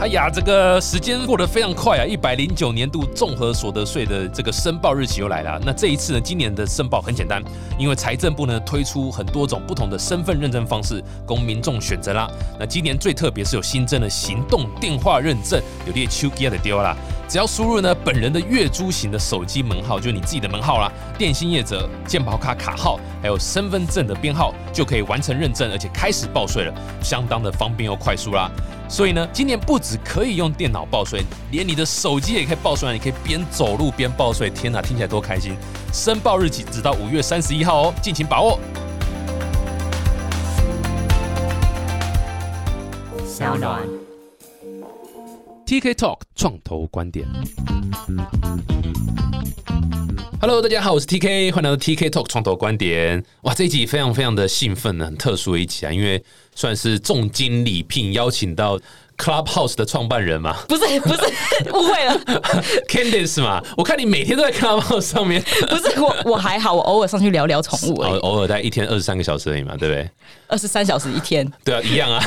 哎呀，这个时间过得非常快啊！一百零九年度综合所得税的这个申报日期又来了。那这一次呢，今年的申报很简单，因为财政部呢推出很多种不同的身份认证方式供民众选择啦。那今年最特别是有新增的行动电话认证，有列秋吉的丢啦。只要输入呢本人的月租型的手机门号，就是你自己的门号啦，电信业者健保卡卡号，还有身份证的编号，就可以完成认证，而且开始报税了，相当的方便又快速啦。所以呢，今年不止可以用电脑报税，连你的手机也可以报税，你可以边走路边报税。天哪，听起来多开心！申报日期直到五月三十一号哦，敬请把握。小暖 TK Talk 创投观点。Hello，大家好，我是 TK，欢迎来到 TK Talk 创投观点。哇，这一集非常非常的兴奋呢，很特殊的一集啊，因为算是重金礼聘邀请到 Clubhouse 的创办人嘛，不是不是 误会了，Candice 嘛，我看你每天都在 Clubhouse 上面，不是我我还好，我偶尔上去聊聊宠物而已，偶尔在一天二十三个小时而已嘛，对不对？二十三小时一天，对啊，一样啊，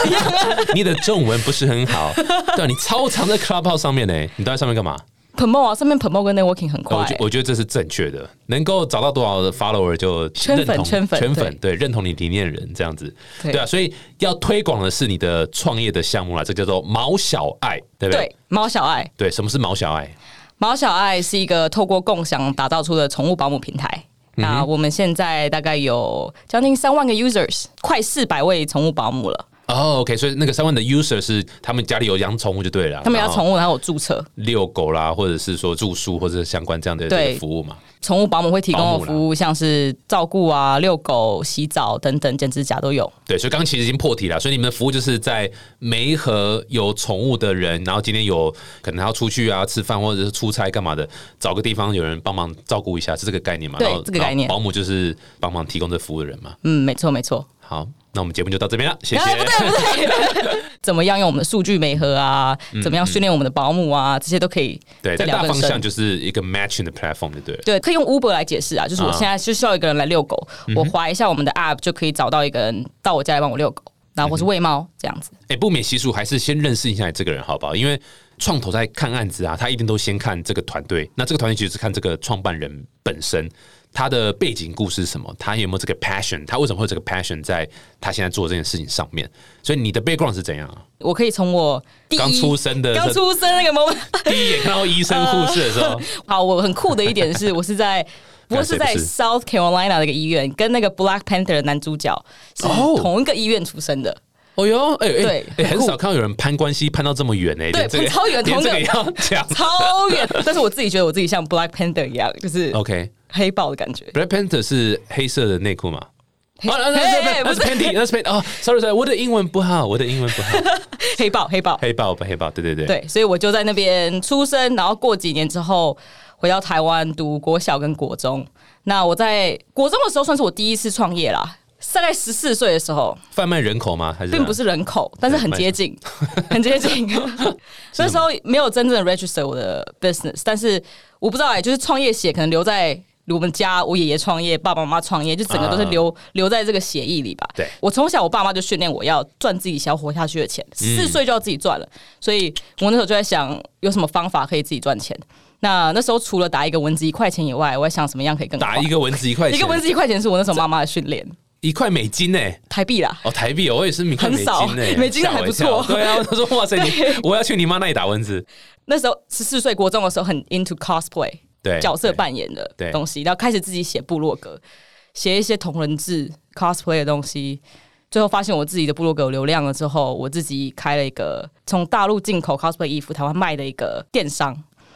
你的中文不是很好，对啊，你超常在 Clubhouse 上面呢，你都在上面干嘛？promo 啊，上面 promo 跟 networking 很快。我觉我觉得这是正确的，能够找到多少的 follower 就圈粉圈粉圈粉，对，认同你理念的人这样子，对啊，所以要推广的是你的创业的项目啦，这叫做毛小爱，对不对？对，毛小爱，对，什么是毛小爱？毛小爱是一个透过共享打造出的宠物保姆平台。那我们现在大概有将近三万个 users，快四百位宠物保姆了。哦，OK，所以那个三万的 user 是他们家里有养宠物就对了，他们养宠物然后有注册遛狗啦，或者是说住宿或者相关这样的服务嘛。宠物保姆会提供的服务，像是照顾啊、遛狗、洗澡等等，剪指甲都有。对，所以刚刚其实已经破题了，所以你们的服务就是在每和有宠物的人，然后今天有可能要出去啊吃饭或者是出差干嘛的，找个地方有人帮忙照顾一下，是这个概念嘛？对，这个概念。保姆就是帮忙提供这服务的人嘛？嗯，没错，没错。好。那我们节目就到这边了，谢谢。不对不对，怎么样用我们的数据媒合啊？怎么样训练我们的保姆啊？这些都可以。对，大方向就是一个 matching 的 platform，对对？可以用 Uber 来解释啊，就是我现在就需要一个人来遛狗，我划一下我们的 app 就可以找到一个人到我家来帮我遛狗，然后或是喂猫这样子。哎，不免习俗，还是先认识一下这个人好不好？因为创投在看案子啊，他一定都先看这个团队，那这个团队其实是看这个创办人本身。他的背景故事是什么？他有没有这个 passion？他为什么会有这个 passion 在他现在做这件事情上面？所以你的 background 是怎样啊？我可以从我刚出生的刚出生那个 moment 第一眼看到医生护士的时候，好，我很酷的一点是我是在我是在 South Carolina 的一个医院，跟那个 Black Panther 的男主角是同一个医院出生的。哦哟，哎哎，对，很少看到有人攀关系攀到这么远哎。对，超远，同一个超远。但是我自己觉得我自己像 Black Panther 一样，就是 OK。黑豹的感觉，Black Panther 是黑色的内裤吗？啊，那是那是 Panty，那是 Panty。哦，Sorry，Sorry，我的英文不好，我的英文不好。黑豹，黑豹，黑豹，黑豹，对对对，对，所以我就在那边出生，然后过几年之后回到台湾读国小跟国中。那我在国中的时候算是我第一次创业啦，大概十四岁的时候。贩卖人口吗？还是并不是人口，但是很接近，很接近。那时候没有真正的 register 我的 business，但是我不知道哎，就是创业写可能留在。我们家我爷爷创业，爸爸妈妈创业，就整个都是留留在这个协议里吧。对，我从小我爸妈就训练我要赚自己想要活下去的钱，四岁就要自己赚了。所以我那时候就在想，有什么方法可以自己赚钱？那那时候除了打一个蚊子一块钱以外，我在想什么样可以更打一个蚊子一块钱，一个蚊子一块钱是我那时候妈妈的训练，一块美金呢，台币啦。哦，台币，我也是一块美金呢，美金还不错。对啊，他说哇塞，你 我要去你妈那里打蚊子。那时候十四岁国中的时候，很 into cosplay。对角色扮演的东西，然后开始自己写部落格，写一些同人志、cosplay 的东西。最后发现我自己的部落格有流量了之后，我自己开了一个从大陆进口 cosplay 衣服，台湾卖的一个电商。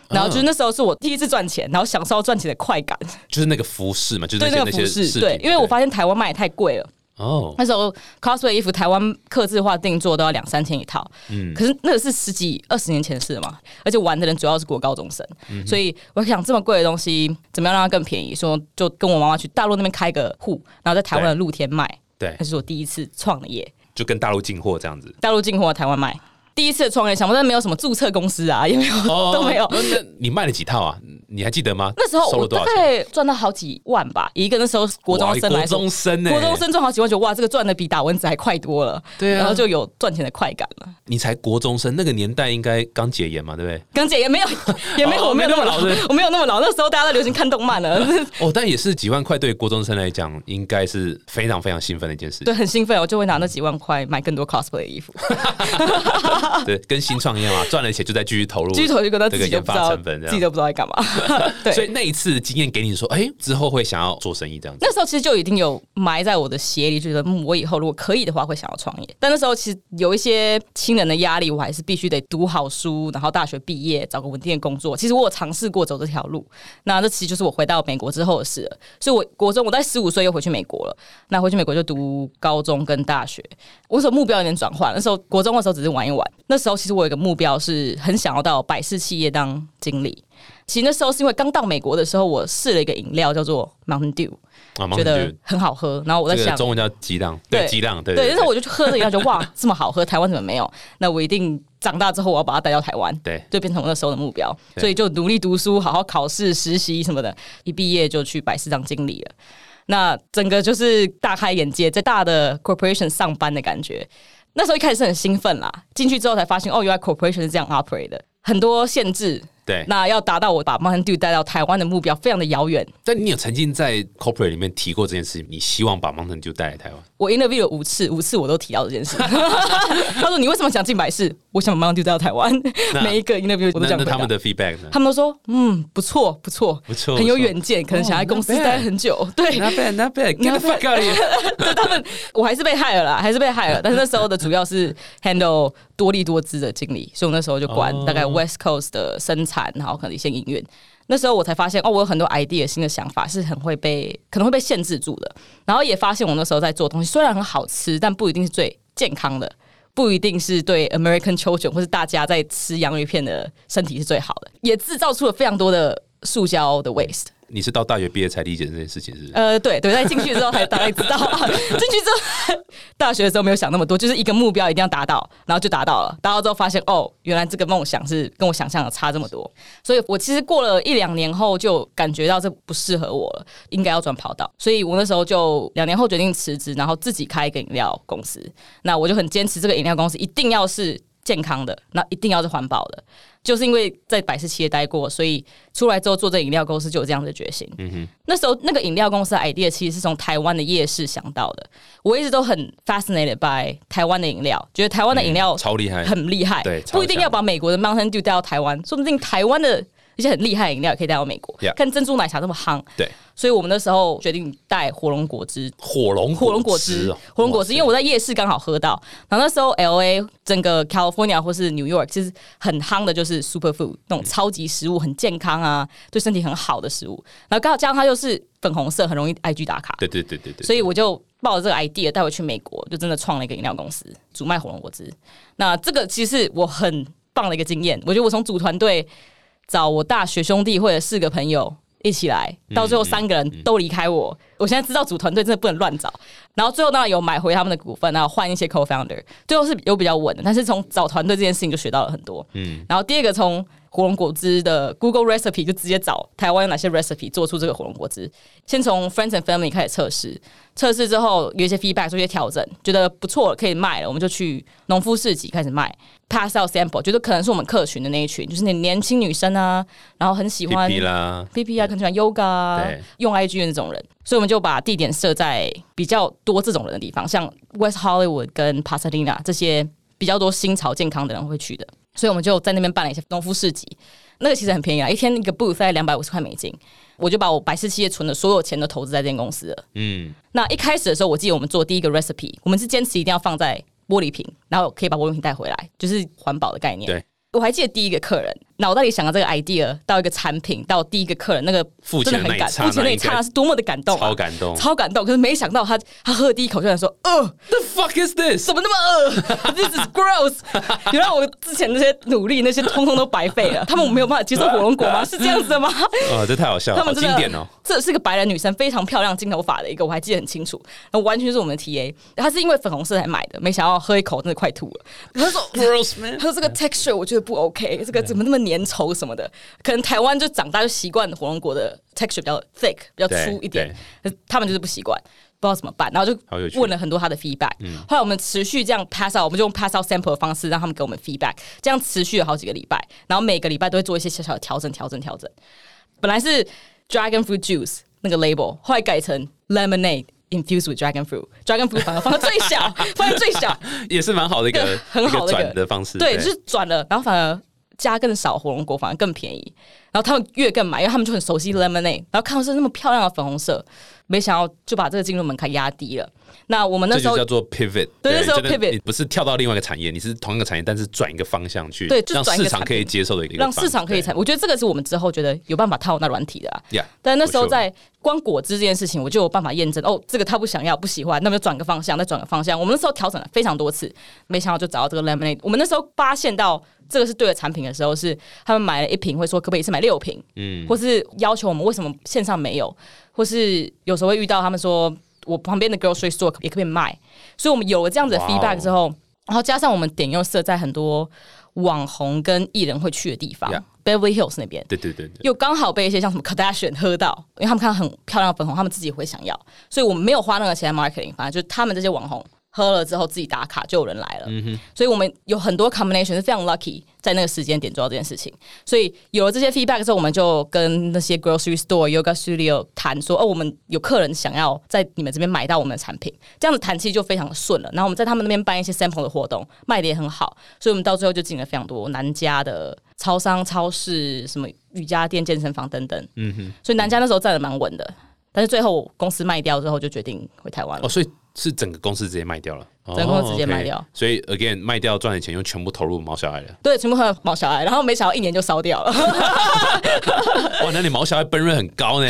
然后就是那时候是我第一次赚钱，然后享受赚钱的快感。就是那个服饰嘛，就是那个服饰。对，因为我发现台湾卖太贵了。哦，那时候 cosplay 衣服台湾刻字化定做都要两三千一套，嗯，可是那个是十几二十年前的事嘛，而且玩的人主要是国高中生，所以我想这么贵的东西怎么样让它更便宜？说就跟我妈妈去大陆那边开个户，然后在台湾的露天卖，对，那是我第一次创业，就跟大陆进货这样子，大陆进货台湾卖，第一次创业，想不到没有什么注册公司啊，也没有 都没有。那你卖了几套啊？你还记得吗？那时候我大概赚到好几万吧，一个那时候国中生来说，国中生国中生赚好几万，就哇，这个赚的比打蚊子还快多了。对啊，然后就有赚钱的快感了。你才国中生，那个年代应该刚解严嘛，对不对？刚解严没有，也没有，我没有那么老，我没有那么老。那时候大家都流行看动漫了。哦，但也是几万块对国中生来讲，应该是非常非常兴奋的一件事。对，很兴奋，我就会拿那几万块买更多 cosplay 的衣服。对，跟新创一样啊，赚了钱就再继续投入，继续投入，这个研发成本，自己都不知道在干嘛。对，所以那一次经验给你说，哎，之后会想要做生意这样子。那时候其实就已经有埋在我的鞋里，觉得我以后如果可以的话，会想要创业。但那时候其实有一些亲人的压力，我还是必须得读好书，然后大学毕业，找个稳定的工作。其实我有尝试过走这条路，那这其实就是我回到美国之后的事了。所以，我国中我在十五岁又回去美国了。那回去美国就读高中跟大学。我说目标有点转换，那时候国中的时候只是玩一玩。那时候其实我有一个目标是很想要到百事企业当经理。其实那时候是因为刚到美国的时候，我试了一个饮料叫做 Mountain Dew，觉得很好喝。然后我在想，中文叫激浪，对激浪，对。对，那时候我就去喝了一下，就哇，这么好喝，台湾怎么没有？那我一定长大之后我要把它带到台湾，对，就变成我那时候的目标。所以就努力读书，好好考试、实习什么的，一毕业就去百事当经理了。那整个就是大开眼界，在大的 corporation 上班的感觉。那时候一开始是很兴奋啦，进去之后才发现，哦，原来 corporation 是这样 operate 的，很多限制。对，那要达到我把 Mountain Dew 带到台湾的目标，非常的遥远。但你有曾经在 Corporate 里面提过这件事，你希望把 Mountain Dew 带来台湾？我 interview 了五次，五次我都提到这件事。他说：“你为什么想进百事？我想把 Mountain Dew 带到台湾。”每一个 interview 我都讲。那他们的 feedback 呢？他们都说：“嗯，不错，不错，不错，很有远见，可能想在公司待很久。”对，Not bad, not bad, get the fuck out of here！对他们，我还是被害了啦，还是被害了。但是那时候的 主要是 handle 多利多姿的经理，所以我那时候就管大概 West Coast 的生产，然后可能一些。营运，那时候我才发现哦，我有很多 idea 新的想法是很会被可能会被限制住的。然后也发现我那时候在做东西，虽然很好吃，但不一定是最健康的，不一定是对 American children 或是大家在吃洋芋片的身体是最好的，也制造出了非常多的塑胶的 waste。你是到大学毕业才理解这件事情，是？呃，对对，在进去之后才大概知道。进去之后，大学的时候没有想那么多，就是一个目标一定要达到，然后就达到了。达到之后发现，哦，原来这个梦想是跟我想象的差这么多。所以我其实过了一两年后，就感觉到这不适合我了，应该要转跑道。所以我那时候就两年后决定辞职，然后自己开一个饮料公司。那我就很坚持，这个饮料公司一定要是健康的，那一定要是环保的。就是因为在百事企业待过，所以出来之后做这饮料公司就有这样的决心。嗯哼，那时候那个饮料公司的 idea 其实是从台湾的夜市想到的。我一直都很 fascinated by 台湾的饮料，觉得台湾的饮料超厉害，很厉害。对，不一定要把美国的 Mountain Dew 带到台湾，说不定台湾的。一些很厉害的饮料也可以带到美国，看珍珠奶茶这么夯，对，所以我们那时候决定带火龙果汁，火龙火龙果汁，火龙果汁，因为我在夜市刚好喝到，然后那时候 L A 整个 California 或是 New York 其实很夯的就是 super food 那种超级食物，很健康啊，对身体很好的食物，然后刚好加上它又是粉红色，很容易 IG 打卡，对对对对对，所以我就抱着这个 idea 带回去美国，就真的创了一个饮料公司，主卖火龙果汁。那这个其实我很棒的一个经验，我觉得我从组团队。找我大学兄弟或者四个朋友一起来，到最后三个人都离开我。我现在知道组团队真的不能乱找，然后最后当然有买回他们的股份，然后换一些 co-founder，最后是有比较稳的。但是从找团队这件事情就学到了很多。嗯，然后第二个从火龙果汁的 Google recipe 就直接找台湾有哪些 recipe 做出这个火龙果汁，先从 friends and family 开始测试。测试之后有一些 feedback，做一些调整，觉得不错可以卖了，我们就去农夫市集开始卖，pass out sample，觉得可能是我们客群的那一群，就是那年轻女生啊，然后很喜欢 P P 啦，P P 啊，很喜欢 yoga，用 I G 的那种人，所以我们就把地点设在比较多这种人的地方，像 West Hollywood 跟 Pasadena 这些比较多新潮健康的人会去的，所以我们就在那边办了一些农夫市集，那个其实很便宜啊，一天一个 booth 在两百五十块美金。我就把我百事企业存的所有钱都投资在这间公司了。嗯，那一开始的时候，我记得我们做第一个 recipe，我们是坚持一定要放在玻璃瓶，然后可以把玻璃瓶带回来，就是环保的概念。对，我还记得第一个客人。脑袋里想到这个 idea 到一个产品到第一个客人那个真的很感，付钱那一刹那是多么的感动，超感动，超感动。可是没想到他他喝了第一口就然说，呃，the fuck is this？什么那么饿？This is gross！原来我之前那些努力那些通通都白费了。他们没有办法接受火龙果吗？是这样子的吗？啊，这太好笑了，他们经典哦。这是个白人女生，非常漂亮，金头发的一个，我还记得很清楚。那完全是我们的 TA，她是因为粉红色才买的，没想到喝一口真的快吐了。他说 gross man，他说这个 texture 我觉得不 OK，这个怎么那么粘稠什么的。可能台湾就长大就习惯火龙果的 texture 比较 thick，比较粗一点，他们就是不习惯。不知道怎么办，然后就问了很多他的 feedback。后来我们持续这样 pass out，我们就用 pass out sample 的方式让他们给我们 feedback，这样持续了好几个礼拜。然后每个礼拜都会做一些小小的调整，调整，调整。本来是 dragon fruit juice 那个 label，后来改成 lemonade infused with dragon fruit，dragon fruit 反而放到最小，放到最小，也是蛮好的一个很好的转的方式。对，就是转了，然后反而加更少火龙果，反而更便宜。然后他们越更买，因为他们就很熟悉 lemonade，然后看到是那么漂亮的粉红色。没想到就把这个进入门槛压低了。那我们那时候叫做 pivot，对，那时候 pivot 不是跳到另外一个产业，你是同一个产业，但是转一个方向去，对，让市场可以接受的一个，让市场可以产。我觉得这个是我们之后觉得有办法套那软体的啊。但那时候在光果汁这件事情，我就有办法验证哦，这个他不想要不喜欢，那么就转个方向，再转个方向。我们那时候调整了非常多次，没想到就找到这个 lemonade。我们那时候发现到这个是对的产品的时候，是他们买了一瓶，会说可不可以是买六瓶，嗯，或是要求我们为什么线上没有。或是有时候会遇到他们说，我旁边的 grocery store 也可以卖，所以我们有了这样子的 feedback 之后，然后加上我们点又设在很多网红跟艺人会去的地方，Beverly Hills 那边，对对对，又刚好被一些像什么 Kardashian 喝到，因为他们看到很漂亮的粉红，他们自己会想要，所以我们没有花那个钱 marketing，反正就是他们这些网红。喝了之后自己打卡就有人来了，所以我们有很多 combination 是非常 lucky 在那个时间点做到这件事情。所以有了这些 feedback 之后，我们就跟那些 grocery store yoga studio 谈说，哦，我们有客人想要在你们这边买到我们的产品，这样子谈其实就非常的顺了。然后我们在他们那边办一些 sample 的活动，卖的也很好，所以我们到最后就进了非常多南家的超商、超市、什么瑜伽店、健身房等等。嗯哼，所以南家那时候站的蛮稳的，但是最后公司卖掉之后，就决定回台湾了。哦，所以。是整个公司直接卖掉了，整个公司直接卖掉，所以 again 卖掉赚的钱又全部投入毛小孩了。对，全部投入毛小孩，然后没想到一年就烧掉了。哇，那你毛小孩分润很高呢？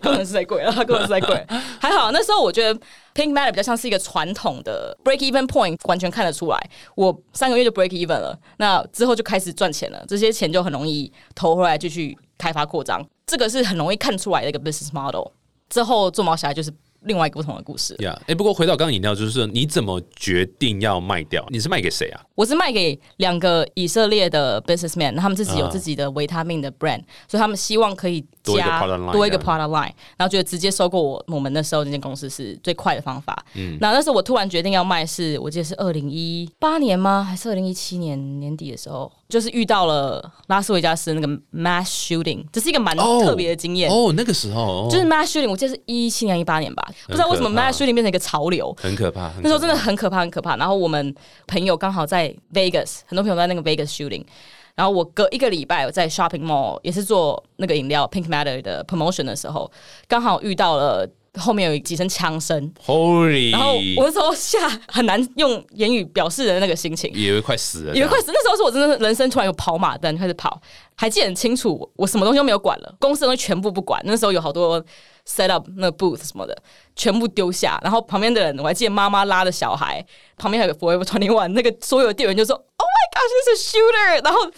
工程师太贵了，工程师太贵。还好那时候我觉得 Pink Matter 比较像是一个传统的 break even point，完全看得出来，我三个月就 break even 了，那之后就开始赚钱了，这些钱就很容易投回来继续开发扩张，这个是很容易看出来的一个 business model。之后做毛小孩就是。另外一个不同的故事。呀，哎，不过回到刚刚饮料，就是你怎么决定要卖掉？你是卖给谁啊？我是卖给两个以色列的 businessman，他们自己有自己的维他命的 brand，所以他们希望可以加多一个 product line，然后觉得直接收购我我们那时候那间公司是最快的方法。嗯，那那时候我突然决定要卖，是我记得是二零一八年吗？还是二零一七年年底的时候？就是遇到了拉斯维加斯那个 mass shooting，这是一个蛮特别的经验。哦，那个时候就是 mass shooting，我记得是一七年、一八年吧，不知道为什么 mass shooting 变成一个潮流，很可怕。那时候真的很可怕，很可怕。然后我们朋友刚好在 Vegas，很多朋友在那个 Vegas shooting。然后我隔一个礼拜我在 shopping mall 也是做那个饮料 Pink Matter 的 promotion 的时候，刚好遇到了。后面有几声枪声，Holy！，然后我那时候吓很难用言语表示的那个心情，以为快死了，以为快死。那时候是我真的人生突然有跑马灯开始跑，还记得很清楚，我什么东西都没有管了，公司东西全部不管。那时候有好多 set up 那个 booth 什么的，全部丢下。然后旁边的人，我还记得妈妈拉着小孩，旁边还有 Forever Twenty One，那个所有店员就说：“Oh my gosh, this is shooter！” 然后 run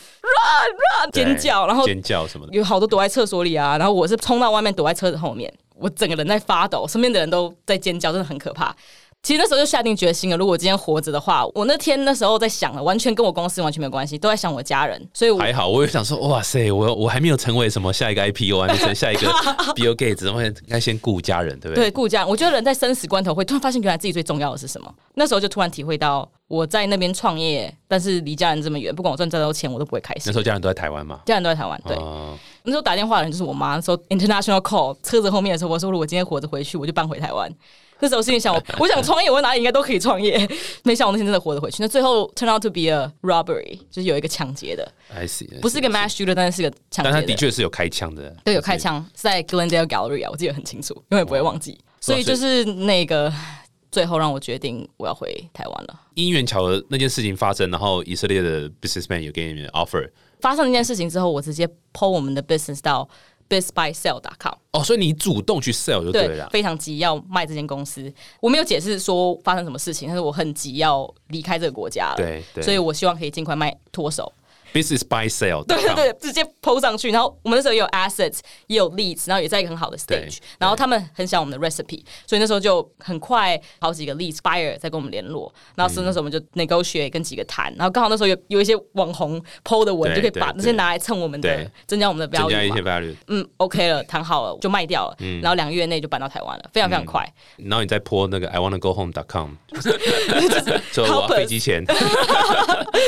run 尖叫，然后尖叫什么的，有好多躲在厕所里啊。然后我是冲到外面躲在车子后面。我整个人在发抖，身边的人都在尖叫，真的很可怕。其实那时候就下定决心了，如果我今天活着的话，我那天那时候在想了，完全跟我公司完全没有关系，都在想我家人。所以还好，我也想说，哇塞，我我还没有成为什么下一个 IPO 啊，成 下一个 Bill Gates，我应该先顾家人，对不对？对，顾家。我觉得人在生死关头会突然发现，原来自己最重要的是什么。那时候就突然体会到，我在那边创业，但是离家人这么远，不管我赚再多钱，我都不会开心。那时候家人都在台湾嘛？家人都在台湾，对。那时候打电话的人就是我妈，说 International Call，车子后面的时候，我说如果今天活着回去，我就搬回台湾。那时候心里想，我 我想创业，我哪里应该都可以创业。没想我那天真的活着回去。那最后 turn out to be a robbery，就是有一个抢劫的。I see，不是一个 mass shooter，但是是个抢劫。但他的确是有开枪的。对，有开枪，在 Glendale Gallery 啊，我记得很清楚，永远不会忘记。所以就是那个最后让我决定我要回台湾了。因缘巧合那件事情发生，然后以色列的 businessman 有给你们 offer。发生那件事情之后，我直接 pull 我们的 business 到。bizbuysell.com 哦，所以你主动去 sell 就对了。非常急要卖这间公司，我没有解释说发生什么事情，但是我很急要离开这个国家了。对，所以我希望可以尽快卖脱手。Business buy sale，对对对，直接 PO 上去。然后我们那时候也有 assets，也有 leads，然后也在一个很好的 stage。然后他们很想我们的 recipe，所以那时候就很快好几个 leads buyer 在跟我们联络。然后是那时候我们就 negotiate 跟几个谈。然后刚好那时候有有一些网红 PO 的文，就可以把那些拿来蹭我们的，增加我们的 value。增加一些 value。嗯，OK 了，谈好了就卖掉了。然后两个月内就搬到台湾了，非常非常快。然后你再 po 那个 I wanna go home dot com，就我飞机钱。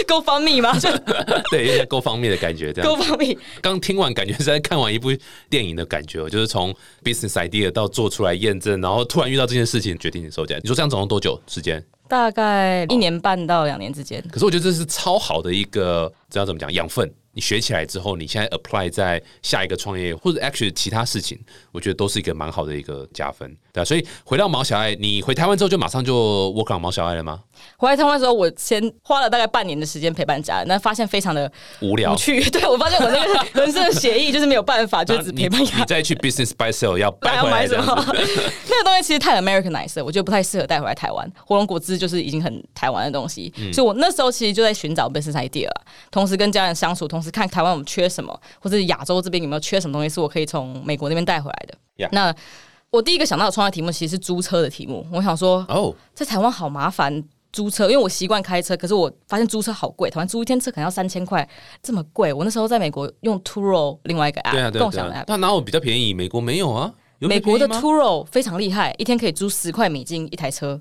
够方密吗？对，有点够方面的感觉。这样够方面。刚听完，感觉是在看完一部电影的感觉，就是从 business idea 到做出来验证，然后突然遇到这件事情，决定你收钱。你说这样总共多久时间？大概一年半到两年之间。可是我觉得这是超好的一个，知道怎么讲养分。你学起来之后，你现在 apply 在下一个创业或者 actually 其他事情，我觉得都是一个蛮好的一个加分，对啊。所以回到毛小爱，你回台湾之后就马上就 work on 毛小爱了吗？回来台湾的时候，我先花了大概半年的时间陪伴家人，那发现非常的无聊、无趣。对我发现我那个人生的协议就是没有办法，就只陪伴家。你再去 business buy sale 要带回来什么？那个东西其实太 Americanized，我觉得不太适合带回来台湾。火龙果汁就是已经很台湾的东西，所以我那时候其实就在寻找 business idea，同时跟家人相处，同时看台湾我们缺。什么，或者亚洲这边有没有缺什么东西，是我可以从美国那边带回来的？那我第一个想到的创业题目其实是租车的题目。我想说，哦，在台湾好麻烦租车，因为我习惯开车，可是我发现租车好贵，台湾租一天车可能要三千块，这么贵。我那时候在美国用 Turo 另外一个 app 共享的 app，那哪有比较便宜？美国没有啊，美国的 Turo 非常厉害，一天可以租十块美金一台车，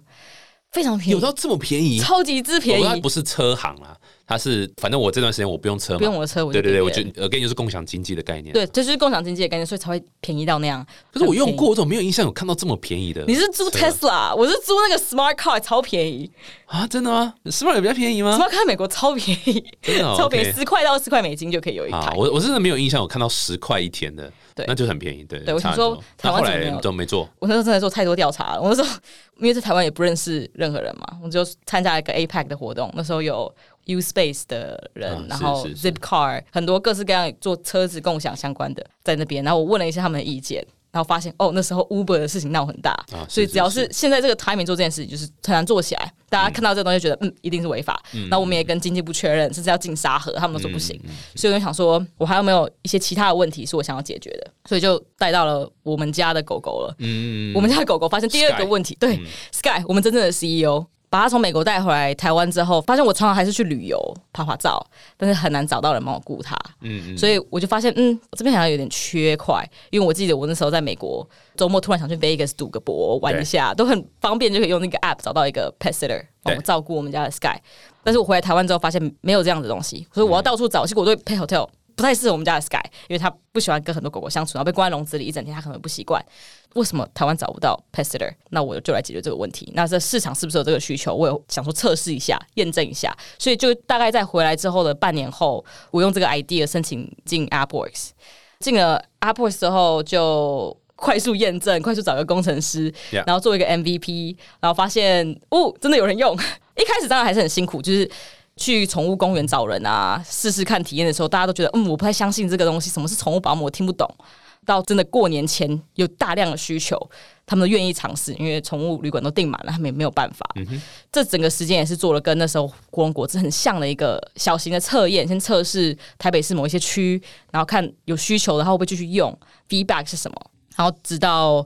非常便宜，有到这么便宜，超级之便宜，不是车行啊。它是，反正我这段时间我不用车，不用我的车，对对对，我觉得呃，跟你就是共享经济的概念，对，这就是共享经济的概念，所以才会便宜到那样。可是我用过，我怎么没有印象有看到这么便宜的？你是租 Tesla，我是租那个 Smart Car，超便宜啊！真的吗？Smart 有比较便宜吗？Smart Car 美国超便宜，真的超便宜，十块到十块美金就可以有一台。我我真的没有印象有看到十块一天的，对，那就很便宜。对，对我想说，台湾怎么都没做。我那时候真的做太多调查了，我那时候因为在台湾也不认识任何人嘛，我就参加一个 APEC 的活动，那时候有。U Space 的人，然后 Zipcar 很多各式各样做车子共享相关的在那边，然后我问了一下他们的意见，然后发现哦，那时候 Uber 的事情闹很大，所以只要是现在这个 timing 做这件事情，就是很难做起来。大家看到这个东西，觉得嗯，一定是违法。那我们也跟经济部确认，甚至要进沙盒，他们都说不行。所以我就想说，我还有没有一些其他的问题是我想要解决的？所以就带到了我们家的狗狗了。嗯，我们家的狗狗发现第二个问题，对 Sky，我们真正的 CEO。把他从美国带回来台湾之后，发现我常常还是去旅游拍拍照，但是很难找到人帮我顾他。嗯嗯，所以我就发现，嗯，我这边好像有点缺块，因为我记得我那时候在美国周末突然想去 Vegas 赌个博玩一下，都很方便，就可以用那个 app 找到一个 pet sitter 帮我照顾我们家的 Sky。但是我回来台湾之后，发现没有这样的东西，所以我要到处找。结果我对 pet hotel 不太适合我们家的 Sky，因为他不喜欢跟很多狗狗相处，然后被关在笼子里一整天，他可能不习惯。为什么台湾找不到 pet sitter？那我就来解决这个问题。那这市场是不是有这个需求？我有想说测试一下，验证一下。所以就大概在回来之后的半年后，我用这个 idea 申请进 AppWorks。进了 AppWorks 之后，就快速验证，快速找个工程师，然后做一个 MVP，然后发现哦，真的有人用。一开始当然还是很辛苦，就是去宠物公园找人啊，试试看体验的时候，大家都觉得嗯，我不太相信这个东西，什么是宠物保姆，我听不懂。到真的过年前有大量的需求，他们都愿意尝试，因为宠物旅馆都订满了，他们也没有办法。这整个时间也是做了跟那时候国龙果汁很像的一个小型的测验，先测试台北市某一些区，然后看有需求的话会不会继续用，feedback 是什么，然后直到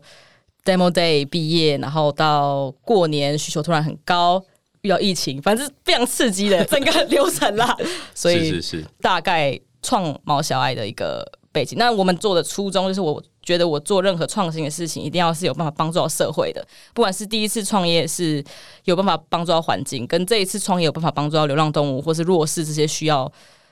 demo day 毕业，然后到过年需求突然很高，遇到疫情，反正是非常刺激的 整个流程啦。所以是是大概创毛小爱的一个。背景，那我们做的初衷就是，我觉得我做任何创新的事情，一定要是有办法帮助到社会的。不管是第一次创业是有办法帮助到环境，跟这一次创业有办法帮助到流浪动物或是弱势这些需要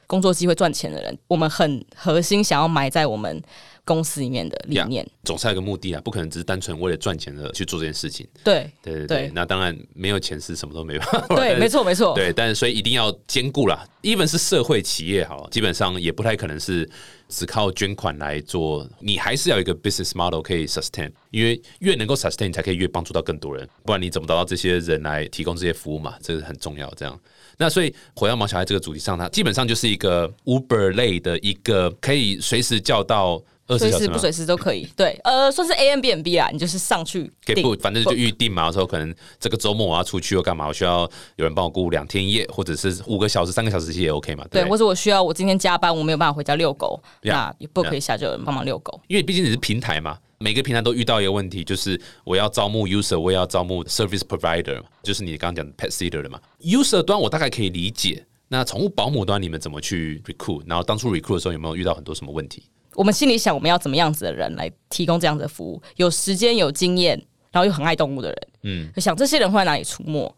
工作机会赚钱的人，我们很核心想要埋在我们。公司里面的理念，总是有个目的啊，不可能只是单纯为了赚钱的去做这件事情。对，对对对。那当然没有钱是什么都没办法。对，没错没错。对，但是所以一定要兼顾啦。even 是社会企业，好，基本上也不太可能是只靠捐款来做。你还是要一个 business model 可以 sustain，因为越能够 sustain，才可以越帮助到更多人。不然你怎么得到这些人来提供这些服务嘛？这个很重要。这样。那所以火药毛小孩这个主题上，它基本上就是一个 Uber 类的一个可以随时叫到。随时不随时都可以。对，呃，算是 A M B N B 啊，你就是上去给不，反正就预定嘛。说可能这个周末我要出去又干嘛？我需要有人帮我顾两天一夜，或者是五个小时、三个小时也 OK 嘛？对，或者我需要我今天加班，我没有办法回家遛狗，那也不可以下就有人帮忙遛狗。因为毕竟你是平台嘛，每个平台都遇到一个问题，就是我要招募 user，我也要招募 service provider，就是你刚刚讲的 pet sitter 的嘛。user 端我大概可以理解。那宠物保姆端你们怎么去 recruit？然后当初 recruit 的时候有没有遇到很多什么问题？我们心里想，我们要怎么样子的人来提供这样子的服务？有时间、有经验，然后又很爱动物的人。嗯，想这些人会在哪里出没？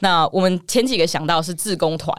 那我们前几个想到是自工团。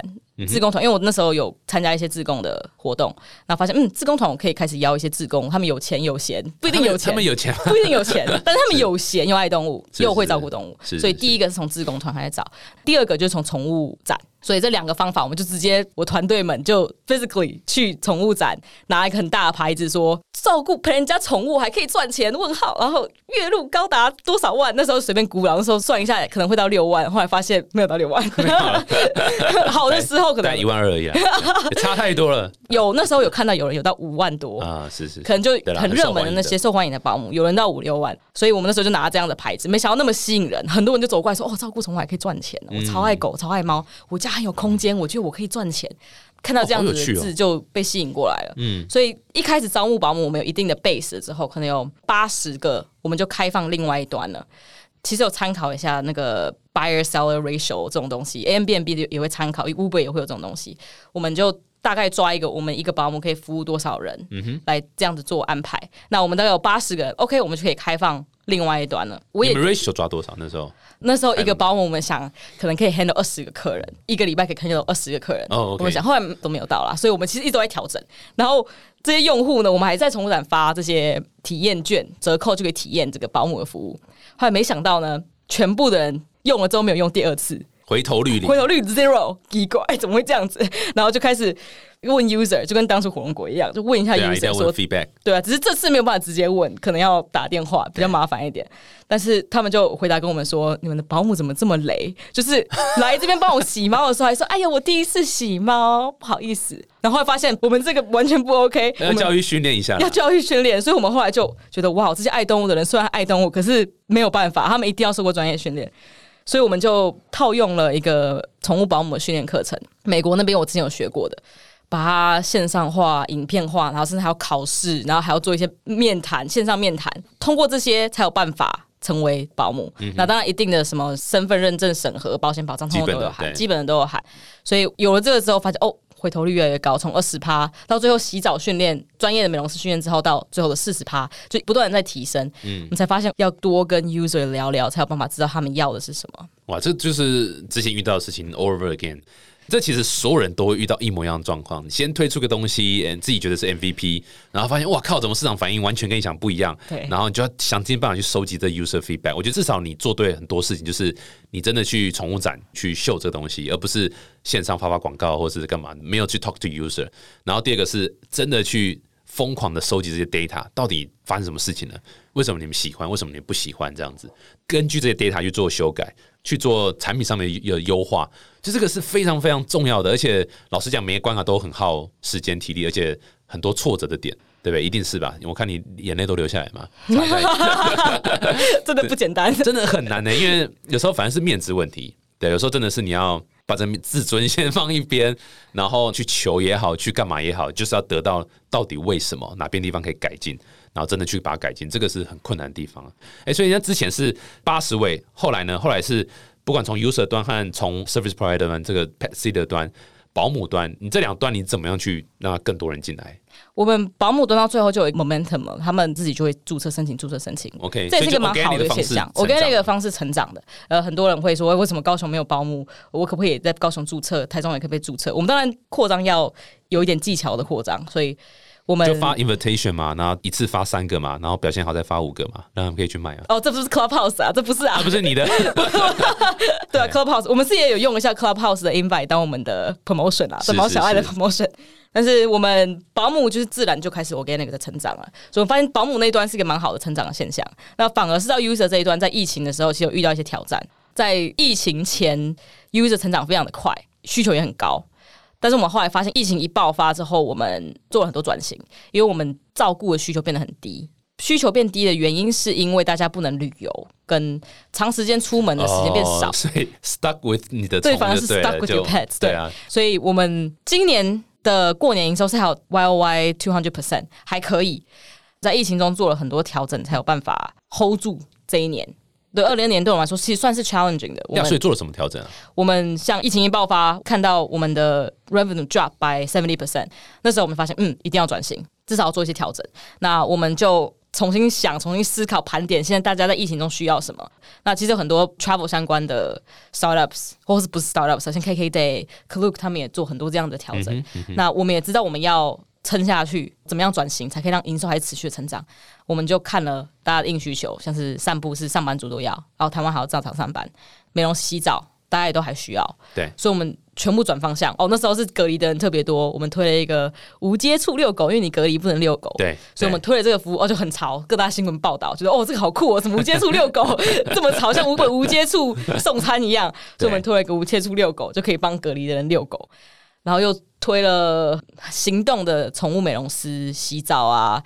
自工团，因为我那时候有参加一些自贡的活动，然后发现，嗯，自工团我可以开始邀一些自工，他们有钱有闲，不一定有钱，他们有钱，不一定有钱，但是他们有闲又爱动物，又会照顾动物，所以第一个是从自工团开始找，第二个就是从宠物展，所以这两个方法，我们就直接我团队们就 physically 去宠物展，拿一个很大的牌子说，照顾陪人家宠物还可以赚钱？问号，然后月入高达多少万？那时候随便估，然后说算一下可能会到六万，后来发现没有到六万，好的时候。可能一万二而已，差太多了。有那时候有看到有人有到五万多啊，是是，可能就很热门的那些受欢迎的保姆，有人到五六万，所以我们那时候就拿这样的牌子，没想到那么吸引人，很多人就走过来说：“哦，照顾宠物还可以赚钱，我超爱狗，超爱猫，我家很有空间，我觉得我可以赚钱。”看到这样子的字就被吸引过来了。嗯，所以一开始招募保姆，我们有一定的 base 之后，可能有八十个，我们就开放另外一端了。其实有参考一下那个 buyer seller ratio 这种东西，A M B N B 也会参考，Uber 也会有这种东西。我们就大概抓一个，我们一个保姆可以服务多少人，嗯哼，来这样子做安排。那我们大概有八十个，OK，我们就可以开放另外一端了。我也 ratio 抓多少？那时候那时候一个保姆，我们想可能可以 handle 二十个客人，一个礼拜可以 handle 二十个客人。哦，我们想后来都没有到啦，所以我们其实一直都在调整。然后这些用户呢，我们还在宠物展发这些体验券折扣，就可以体验这个保姆的服务。后来没想到呢。全部的人用了之后没有用第二次，回头率回头率 zero，奇怪，怎么会这样子？然后就开始问 user，就跟当初火龙果一样，就问一下 user 说 feedback，对啊，只是这次没有办法直接问，可能要打电话，比较麻烦一点。但是他们就回答跟我们说：“你们的保姆怎么这么雷？就是来这边帮我洗猫的时候，还说：‘哎呀，我第一次洗猫，不好意思。’然后发现我们这个完全不 OK，要教育训练一下，要教育训练。所以我们后来就觉得，哇，这些爱动物的人虽然爱动物，可是没有办法，他们一定要受过专业训练。所以我们就套用了一个宠物保姆的训练课程，美国那边我之前有学过的，把它线上化、影片化，然后甚至还要考试，然后还要做一些面谈，线上面谈，通过这些才有办法。”成为保姆，那当然一定的什么身份认证审核、保险保障，通通都有含，基本的都有含。所以有了这个之后，发现哦，回头率越来越高，从二十趴到最后洗澡训练、专业的美容师训练之后，到最后的四十趴，就不断的在提升。嗯，我们才发现要多跟 user 聊聊，才有办法知道他们要的是什么。哇，这就是之前遇到的事情 over again。这其实所有人都会遇到一模一样的状况。你先推出个东西，嗯，自己觉得是 MVP，然后发现哇靠，怎么市场反应完全跟你想不一样？对，然后你就要想尽办法去收集这 user feedback。我觉得至少你做对很多事情，就是你真的去宠物展去秀这个东西，而不是线上发发广告或者是干嘛，没有去 talk to user。然后第二个是真的去。疯狂的收集这些 data，到底发生什么事情了？为什么你们喜欢？为什么你们不喜欢？这样子，根据这些 data 去做修改，去做产品上面的优化，就这个是非常非常重要的。而且老实讲，每个关卡都很耗时间体力，而且很多挫折的点，对不对？一定是吧？我看你眼泪都流下来嘛，真的不简单，真的很难的。因为有时候反而是面子问题，对，有时候真的是你要。把这自尊先放一边，然后去求也好，去干嘛也好，就是要得到到底为什么哪边地方可以改进，然后真的去把它改进，这个是很困难的地方。哎，所以人家之前是八十位，后来呢，后来是不管从 user 端和从 service provider 端这个 pet i t 端。保姆端，你这两端你怎么样去让更多人进来？我们保姆端到最后就有 momentum 了，他们自己就会注册申请，注册申请。OK，这是一个蛮好的现象。我跟那个方式成长的。呃，很多人会说，为什么高雄没有保姆？我可不可以也在高雄注册？台中也可不可以注册？我们当然扩张要有一点技巧的扩张，所以。我们就发 invitation 嘛，然后一次发三个嘛，然后表现好再发五个嘛，让他们可以去买啊。哦，这不是 Clubhouse 啊，这不是啊，不是你的。对啊，Clubhouse，我们是也有用一下 Clubhouse 的 invite 当我们的 promotion 啊，什么小爱的 promotion。但是我们保姆就是自然就开始 organic 的成长了，所以我发现保姆那一端是一个蛮好的成长的现象。那反而是到 user 这一端，在疫情的时候其实有遇到一些挑战。在疫情前，user 成长非常的快，需求也很高。但是我们后来发现，疫情一爆发之后，我们做了很多转型，因为我们照顾的需求变得很低。需求变低的原因是因为大家不能旅游，跟长时间出门的时间变少，所以 stuck with 你的对，反而是 stuck with your pets。对啊，所以我们今年的过年营收是还有 Y O Y two hundred percent 还可以，在疫情中做了很多调整，才有办法 hold 住这一年。对，二零年对我们来说其实算是 challenging 的。那所以做了什么调整啊？我们像疫情一爆发，看到我们的 revenue drop by seventy percent，那时候我们发现，嗯，一定要转型，至少要做一些调整。那我们就重新想，重新思考，盘点现在大家在疫情中需要什么。那其实很多 travel 相关的 startups 或是不是 startups，像 KK Day、Klook 他们也做很多这样的调整。那我们也知道我们要。撑下去，怎么样转型才可以让营收还持续的成长？我们就看了大家的硬需求，像是散步是上班族都要，然后台湾还要照常上班，美容洗澡大家也都还需要。对，所以我们全部转方向。哦，那时候是隔离的人特别多，我们推了一个无接触遛狗，因为你隔离不能遛狗。对，所以我们推了这个服务，哦就很潮，各大新闻报道，觉得哦这个好酷哦，什么无接触遛狗 这么潮，像无鬼无接触送餐一样。所以我们推了一个无接触遛狗，就可以帮隔离的人遛狗。然后又推了行动的宠物美容师洗澡啊、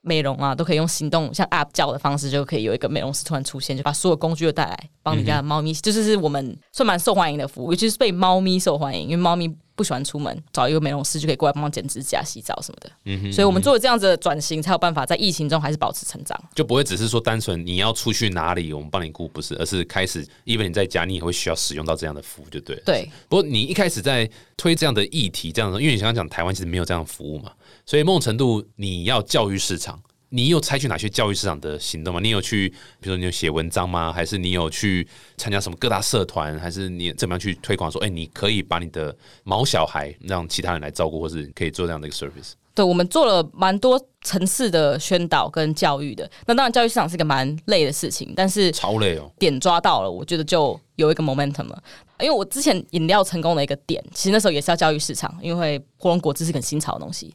美容啊，都可以用行动像 App 叫的方式，就可以有一个美容师突然出现，就把所有工具都带来，帮你家的猫咪，就是是我们算蛮受欢迎的服务，尤其是被猫咪受欢迎，因为猫咪。不喜欢出门，找一个美容师就可以过来帮忙剪指甲、洗澡什么的。嗯哼，所以我们做了这样子的转型，才有办法在疫情中还是保持成长。就不会只是说单纯你要出去哪里，我们帮你顾，不是，而是开始，因为你在家，你也会需要使用到这样的服务，就对。对。不过你一开始在推这样的议题，这样的，因为你刚刚讲台湾其实没有这样的服务嘛，所以某种程度你要教育市场。你有采取哪些教育市场的行动吗？你有去，比如说你有写文章吗？还是你有去参加什么各大社团？还是你怎么样去推广说，哎，你可以把你的毛小孩让其他人来照顾，或是可以做这样的一个 service？对，我们做了蛮多层次的宣导跟教育的。那当然，教育市场是一个蛮累的事情，但是超累哦。点抓到了，我觉得就有一个 momentum 了。因为我之前饮料成功的一个点，其实那时候也是要教育市场，因为火龙果汁是很新潮的东西。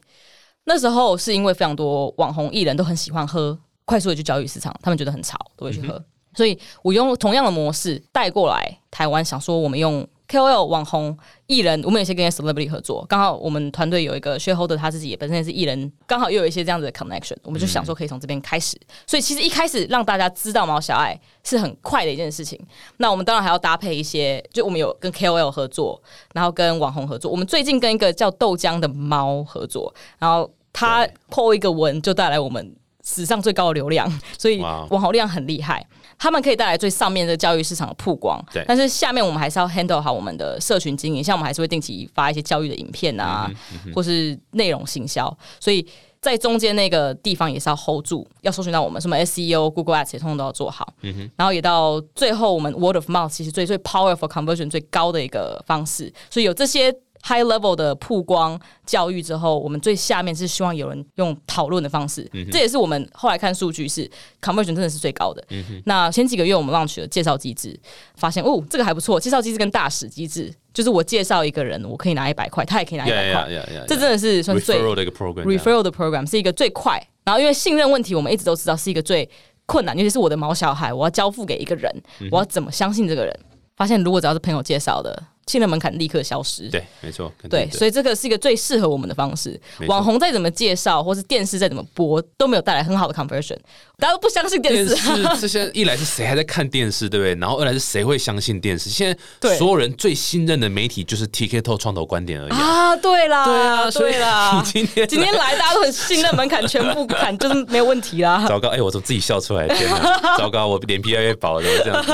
那时候是因为非常多网红艺人都很喜欢喝，快速的去交易市场，他们觉得很潮，都会去喝。所以我用同样的模式带过来台湾，想说我们用 KOL 网红艺人，我们有些跟 celebrity 合作，刚好我们团队有一个 shareholder，他自己也本身也是艺人，刚好又有一些这样子的 connection，我们就想说可以从这边开始。所以其实一开始让大家知道毛小爱是很快的一件事情。那我们当然还要搭配一些，就我们有跟 KOL 合作，然后跟网红合作。我们最近跟一个叫豆浆的猫合作，然后。他破一个文就带来我们史上最高的流量，所以网红量很厉害。他们可以带来最上面的教育市场的曝光，但是下面我们还是要 handle 好我们的社群经营，像我们还是会定期发一些教育的影片啊，或是内容行销。所以在中间那个地方也是要 hold 住，要搜寻到我们什么 SEO、Google Ads 也通通都要做好。然后也到最后，我们 Word of Mouth 其实最最 powerful conversion 最高的一个方式，所以有这些。High level 的曝光教育之后，我们最下面是希望有人用讨论的方式，这也是我们后来看数据是 conversion 真的是最高的。那前几个月我们 launch 了介绍机制，发现哦这个还不错，介绍机制跟大使机制，就是我介绍一个人，我可以拿一百块，他也可以拿一百块，这真的是算最 referral 的一个 program。referral 的 program 是一个最快，然后因为信任问题，我们一直都知道是一个最困难，尤其是我的毛小孩，我要交付给一个人，我要怎么相信这个人？发现如果只要是朋友介绍的。信任门槛立刻消失。对，没错。对，所以这个是一个最适合我们的方式。网红再怎么介绍，或是电视再怎么播，都没有带来很好的 conversion。大家都不相信电视。这些一来是谁还在看电视，对不对？然后二来是谁会相信电视？现在所有人最信任的媒体就是 TKTOK 创投观点而已啊！对啦，对啊，对啦。今天今天来，大家都很信任门槛全部砍，就是没有问题啦。糟糕，哎，我从自己笑出来，天哪！糟糕，我脸皮越来越薄了，怎么这样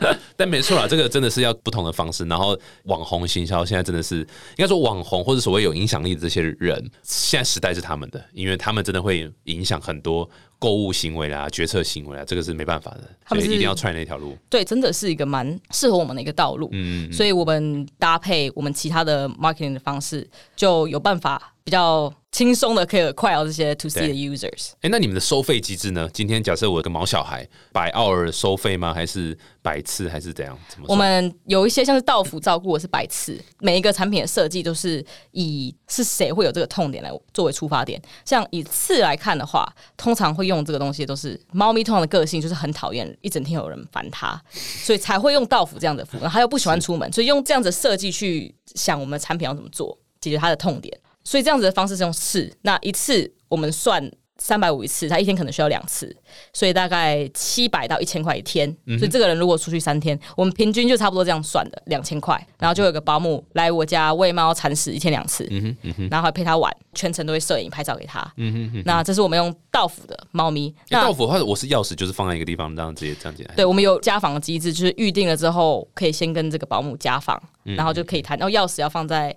子？但没错啦，这个真的是要不同的方式。然后网红行销。现在真的是应该说网红或者所谓有影响力的这些人，现在时代是他们的，因为他们真的会影响很多购物行为啦、决策行为啊，这个是没办法的，他们一定要踹那条路。对，真的是一个蛮适合我们的一个道路。嗯，所以我们搭配我们其他的 marketing 的方式，就有办法比较。轻松的可以快到这些 to C 的 users。哎，那你们的收费机制呢？今天假设我有个毛小孩，百奥尔收费吗？还是百次？还是怎样？我们有一些像是到府照顾，是百次。每一个产品的设计都是以是谁会有这个痛点来作为出发点。像以次来看的话，通常会用这个东西都是猫咪通常的个性就是很讨厌一整天有人烦它，所以才会用到府这样的服务。他又不喜欢出门，所以用这样子设计去想我们的产品要怎么做。解决他的痛点。所以这样子的方式是用次，那一次我们算。三百五一次，他一天可能需要两次，所以大概七百到一千块一天。所以这个人如果出去三天，我们平均就差不多这样算的，两千块。然后就有个保姆来我家喂猫铲屎，一天两次，然后还陪他玩，全程都会摄影拍照给他。那这是我们用到府的猫咪。那到府的话，我是钥匙就是放在一个地方，这样直接这样进来。对，我们有家访的机制，就是预定了之后可以先跟这个保姆家访，然后就可以谈。然后钥匙要放在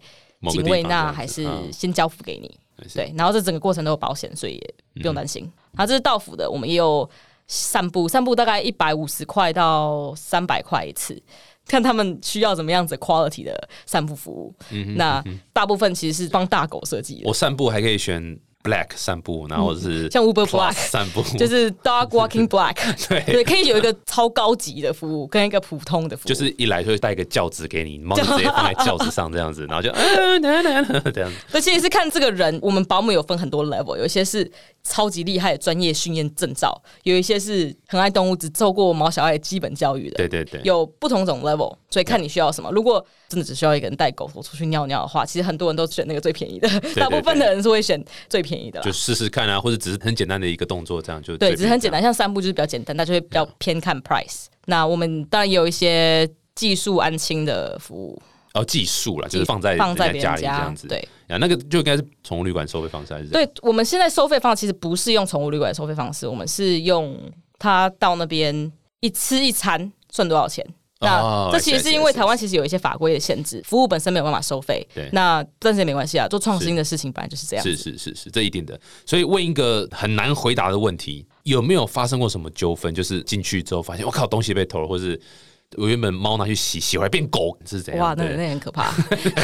警卫那，还是先交付给你？对，然后这整个过程都有保险，所以也不用担心。然后，这是到府的，我们也有散步，散步大概一百五十块到三百块一次，看他们需要怎么样子 quality 的散步服务。那大部分其实是帮大狗设计的。我散步还可以选。Black 散步，然后是像 Uber Black 散步，就是 Dog Walking Black，对对，可以有一个超高级的服务跟一个普通的服务，就是一来就会带一个轿子给你，猫就 直接放在轿子上这样子，然后就嗯，这样子。而且是看这个人，我们保姆有分很多 level，有一些是。超级厉害的专业训练证照，有一些是很爱动物，只受过毛小爱基本教育的。对对对，有不同种 level，所以看你需要什么。如果真的只需要一个人带狗狗出去尿尿的话，其实很多人都选那个最便宜的，大部分的人是会选最便宜的。就试试看啊，或者只是很简单的一个动作，这样就对，只是很简单，像散步就是比较简单，那就会比较偏看 price。那我们当然也有一些技术安亲的服务。哦，寄宿了，就是放在放在家里这样子。对，啊，那个就应该是宠物旅馆收费方式还是？对，我们现在收费方式其实不是用宠物旅馆收费方式，我们是用他到那边一吃一餐算多少钱。那这其实是因为台湾其实有一些法规的限制，服务本身没有办法收费。对，那但是也没关系啊，做创新的事情本来就是这样。是是是是，这一定的。所以问一个很难回答的问题，有没有发生过什么纠纷？就是进去之后发现，我靠，东西被偷了，或是？我原本猫拿去洗，洗回来变狗，是怎样？哇，那那很可怕。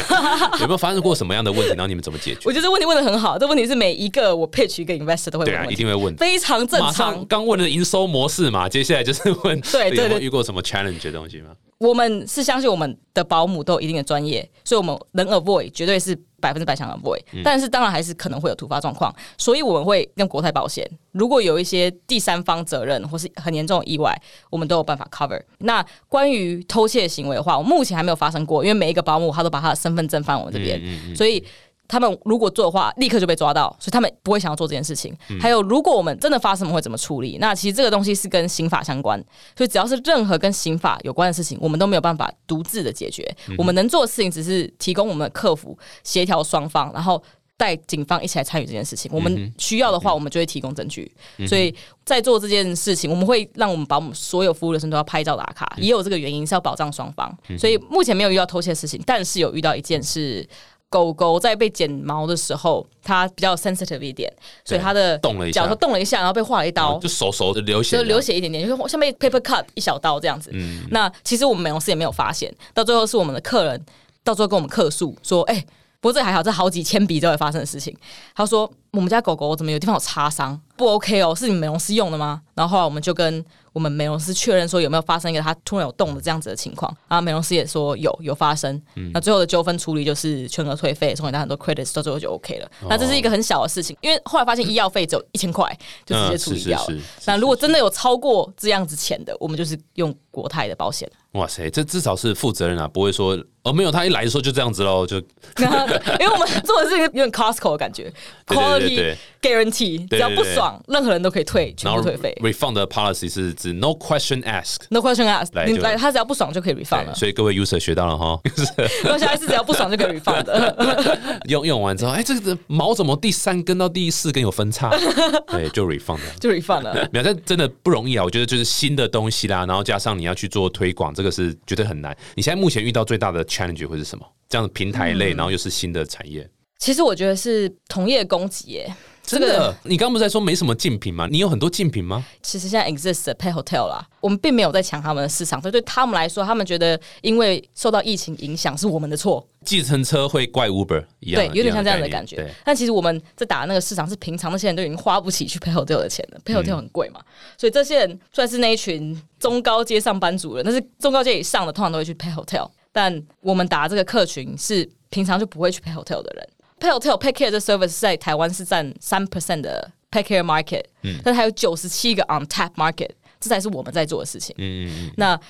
有没有发生过什么样的问题？然后你们怎么解决？我觉得这问题问的很好，这问题是每一个我 pitch 一个 investor 都会问对啊，一定会问，非常正常。刚问的营收模式嘛，接下来就是问，对对对，遇过什么 challenge 的东西吗？我们是相信我们的保姆都有一定的专业，所以我们能 avoid 绝对是百分之百想 avoid，但是当然还是可能会有突发状况，所以我们会用国泰保险，如果有一些第三方责任或是很严重的意外，我们都有办法 cover。那关于偷窃行为的话，我目前还没有发生过，因为每一个保姆他都把他的身份证放我们这边，所以。他们如果做的话，立刻就被抓到，所以他们不会想要做这件事情。还有，如果我们真的发生，会怎么处理？那其实这个东西是跟刑法相关，所以只要是任何跟刑法有关的事情，我们都没有办法独自的解决。我们能做的事情只是提供我们的客服协调双方，然后带警方一起来参与这件事情。我们需要的话，我们就会提供证据。所以在做这件事情，我们会让我们把我们所有服务的生都要拍照打卡，也有这个原因是要保障双方。所以目前没有遇到偷窃的事情，但是有遇到一件事。狗狗在被剪毛的时候，它比较 sensitive 一点，所以它的动了一下，脚动了一下，然后被划了一刀，就手手的流血，就流血一点点，就是像被 paper cut 一小刀这样子。那其实我们美容师也没有发现，到最后是我们的客人到最后跟我们客诉说：“哎，不过这还好，这好几千笔都会发生的事情。”他说：“我们家狗狗怎么有地方有擦伤？不 OK 哦，是你们美容师用的吗？”然后后来我们就跟。我们美容师确认说有没有发生一个他突然有动的这样子的情况，然后美容师也说有有发生，那最后的纠纷处理就是全额退费，送给他很多 credits，到最后就 OK 了。那这是一个很小的事情，因为后来发现医药费只有一千块，就直接处理掉了。那如果真的有超过这样子钱的，我们就是用国泰的保险。哇塞，这至少是负责任啊，不会说哦没有，他一来的时候就这样子喽，就 因为我们做的是一个有点 Costco 的感觉，quality guarantee，只要不爽，任何人都可以退，全部退费。refund 的 policy 是指 no question asked，no question asked，来来，他只要不爽就可以 refund 了。所以各位 user 学到了哈，那下一次只要不爽就可以 refund 的。用用完之后，哎，这个毛怎么第三根到第四根有分叉？对，就 refund 了，就 refund 了。没有，这真的不容易啊！我觉得就是新的东西啦，然后加上你要去做推广。这个是绝对很难。你现在目前遇到最大的 challenge 会是什么？这样的平台类，然后又是新的产业。其实我觉得是同业攻击耶。真的，你刚不是在说没什么竞品吗？你有很多竞品吗？其实现在 exist pay hotel 啦，我们并没有在抢他们的市场，所以对他们来说，他们觉得因为受到疫情影响是我们的错。计程车会怪 Uber 一样，对，有点像这样的感觉。但其实我们在打那个市场是平常那些人都已经花不起去 pay hotel 的钱了，pay hotel 很贵嘛，所以这些人算是那一群中高阶上班族了。但是中高阶以上的通常都会去 pay hotel，但我们打这个客群是平常就不会去 pay hotel 的人。Pay hotel pay care 的 service 在台湾是占三 percent 的。Pay care market，嗯，但还有九十七个 on tap market，这才是我们在做的事情。嗯嗯那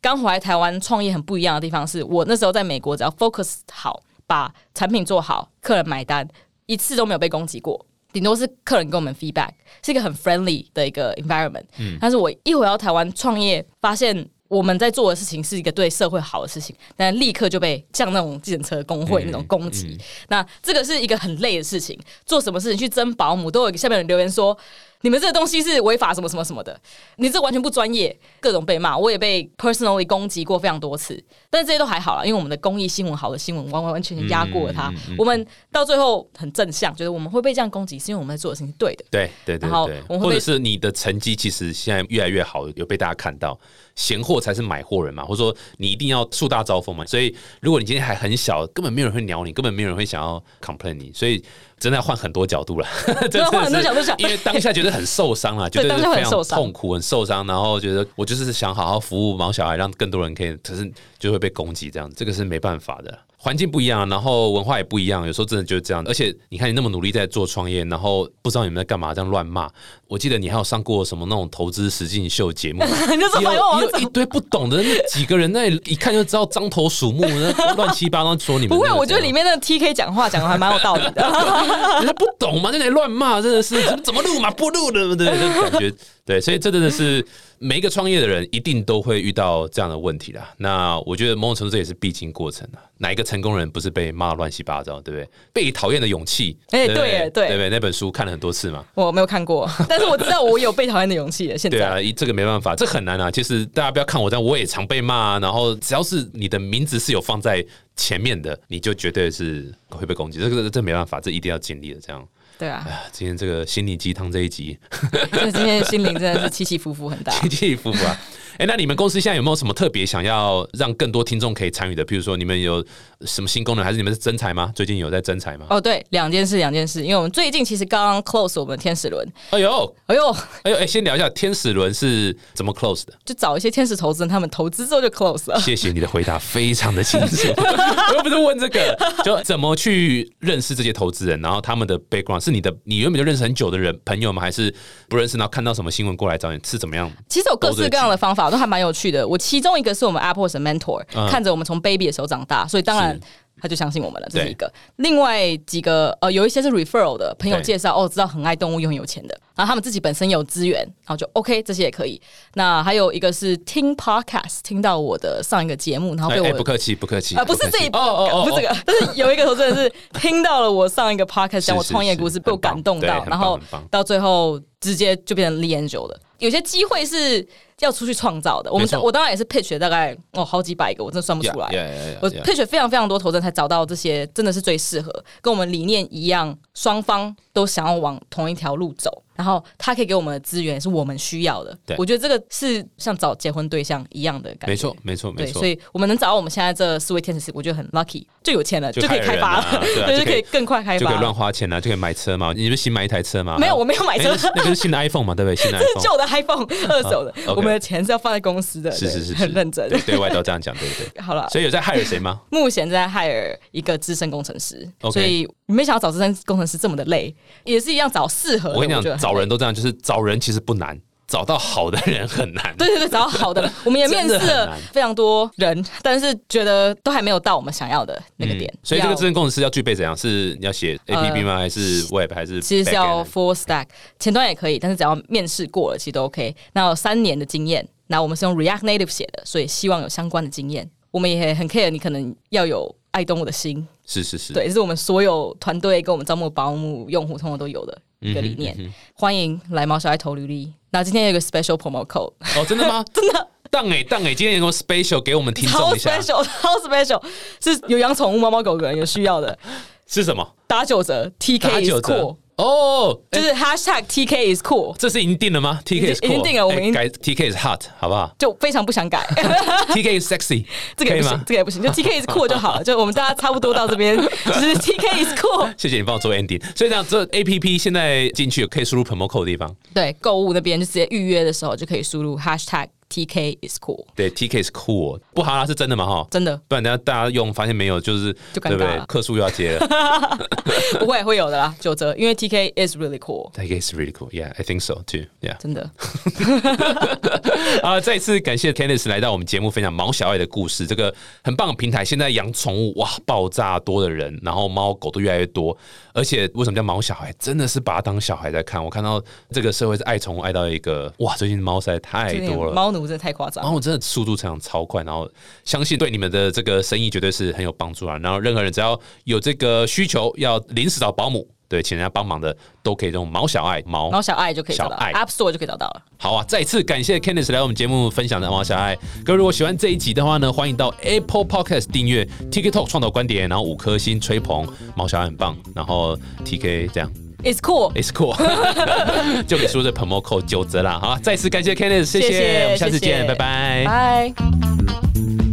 刚回来台湾创业很不一样的地方是，我那时候在美国只要 focus 好把产品做好，客人买单，一次都没有被攻击过。顶多是客人给我们 feedback，是一个很 friendly 的一个 environment。嗯，但是我一回到台湾创业，发现我们在做的事情是一个对社会好的事情，但立刻就被像那种计程车工会那种攻击。那这个是一个很累的事情，做什么事情去争保姆，都有下面人留言说。你们这个东西是违法什么什么什么的，你这完全不专业，各种被骂，我也被 personally 攻击过非常多次，但是这些都还好了，因为我们的公益新闻好的新闻完完完全全压过了它。我们到最后很正向，觉得我们会被这样攻击，是因为我们在做的事情是对的。对对对，然后或者是你的成绩其实现在越来越好，有被大家看到，闲货才是买货人嘛，或者说你一定要树大招风嘛。所以如果你今天还很小，根本没有人会鸟你，根本没有人会想要 complain 你，所以。真的要换很多角度了，真的换很多角度想，因为当下觉得很受伤了，觉得非常痛苦、很受伤，然后觉得我就是想好好服务毛小孩，让更多人可以，可是就会被攻击，这样这个是没办法的。环境不一样，然后文化也不一样，有时候真的就是这样。而且你看，你那么努力在做创业，然后不知道你们在干嘛，这样乱骂。我记得你还有上过什么那种投资实境秀节目，有有一堆不懂的那几个人，那一看就知道獐头鼠目，那乱七八糟说你们。不会，我觉得里面那个 T K 讲话讲的还蛮有道理的。人家不懂嘛，在那里乱骂，真的是怎么录嘛，不录的，对不对？感觉对，所以这真的是。每一个创业的人一定都会遇到这样的问题啦。那我觉得某种程度这也是必经过程啊。哪一个成功人不是被骂乱七八糟，对不对？被讨厌的勇气，哎，对对对对，那本书看了很多次嘛。我没有看过，但是我知道我有被讨厌的勇气。现在对啊，这个没办法，这很难啊。其实大家不要看我这样，我也常被骂。然后只要是你的名字是有放在前面的，你就绝对是会被攻击。这个这没办法，这一定要经历的这样。对啊，今天这个心灵鸡汤这一集，今天心灵真的是起起伏伏很大，起起伏伏啊。哎，那你们公司现在有没有什么特别想要让更多听众可以参与的？比如说，你们有什么新功能，还是你们是增财吗？最近有在增财吗？哦，对，两件事，两件事，因为我们最近其实刚刚 close 我们的天使轮。哎呦，哎呦，哎呦，哎，先聊一下天使轮是怎么 close 的？就找一些天使投资人，他们投资之后就 close 了。谢谢你的回答，非常的清楚。我又不是问这个，就怎么去认识这些投资人，然后他们的 background 是你的，你原本就认识很久的人朋友吗？还是不认识，然后看到什么新闻过来找你，是怎么样？其实有各式各样的方法，都还蛮有趣的。我其中一个是我们 Apple 的 mentor，看着我们从 baby 的时候长大，所以当然他就相信我们了。这是一个。另外几个呃，有一些是 referral 的朋友介绍，哦，知道很爱动物又很有钱的，然后他们自己本身有资源，然后就 OK，这些也可以。那还有一个是听 podcast，听到我的上一个节目，然后被我不客气不客气啊，不是这一哦哦哦，不是这个，但是有一个投资人是听到了我上一个 podcast 讲我创业故事，被我感动到，然后到最后直接就变成 Angel 的。有些机会是。要出去创造的，我们我当然也是 pitch 大概哦好几百个，我真的算不出来。我 pitch 非常非常多投资人才找到这些，真的是最适合，跟我们理念一样，双方都想要往同一条路走。然后他可以给我们的资源是我们需要的，对我觉得这个是像找结婚对象一样的感觉。没错，没错，没错。所以我们能找到我们现在这四位天使，我觉得很 lucky，就有钱了，就可以开发了，对，就可以更快开发，就可以乱花钱了，就可以买车嘛。你不是新买一台车吗？没有，我没有买车，那个是新的 iPhone 嘛，对不对？新的 iPhone，旧的 iPhone，二手的。我们的钱是要放在公司的，是是是，很认真，对外都这样讲，对不对？好了，所以有在害了谁吗？目前在害了一个资深工程师，所以你没想到找资深工程师这么的累，也是一样找适合。我跟你讲，找人都这样，就是。找人其实不难，找到好的人很难。对对对，找到好的人，我们也面试了非常多人，但是觉得都还没有到我们想要的那个点。所以这个智能工程师要具备怎样？是你要写 A P P 吗？还是 Web？还是其实是要 Full Stack，前端也可以，但是只要面试过了，其实都 OK。那有三年的经验，那我们是用 React Native 写的，所以希望有相关的经验。我们也很 care，你可能要有爱动物的心。是是是，对，这是我们所有团队跟我们招募保姆用户通常都有的。一个理念，欢迎来猫小爱投履历。那今天有个 special promo code 哦，真的吗？真的，当哎当哎，今天有个 special 给我们听众一下，超 special，超 special，是有养宠物猫猫狗狗人有需要的，是什么？打九折，TK 九折。哦，就是 hashtag TK is cool，这是已经定了吗？TK is cool，已经定了，我们改 TK is hot，好不好？就非常不想改。TK is sexy，这个也不行，这个也不行，就 TK is cool 就好了。就我们大家差不多到这边，就是 TK is cool。谢谢你帮我做 ending。所以这样，这 APP 现在进去可以输入 promo code 的地方，对，购物那边就直接预约的时候就可以输入 hashtag TK is cool。对，TK is cool，不哈拉是真的吗？哈，真的。不然等下大家用发现没有，就是就尴尬，客数又要接了。不会，会有的啦，九折，因为 TK is really cool。TK is really cool. Yeah, I think so too. Yeah，真的。啊，再一次感谢 Candice 来到我们节目分享毛小爱的故事，这个很棒的平台。现在养宠物哇，爆炸多的人，然后猫狗都越来越多。而且为什么叫毛小孩？真的是把它当小孩在看。我看到这个社会是爱宠物爱到一个哇，最近猫实在太多了，猫奴真的太夸张，然后真的速度成长超快。然后相信对你们的这个生意绝对是很有帮助啊。然后任何人只要有这个需求要临时找保姆。对，请人家帮忙的都可以用毛小爱毛毛小爱就可以找到，App Store 就可以找到了。好啊，再次感谢 Candice 来我们节目分享的毛小爱。各位如果喜欢这一集的话呢，欢迎到 Apple Podcast 订阅 TikTok 创造观点，然后五颗星吹捧毛小爱很棒，然后 TK 这样，It's cool，It's cool，就给输的 promo code 九折啦。好，再次感谢 Candice，谢谢，我们下次见，拜拜，拜。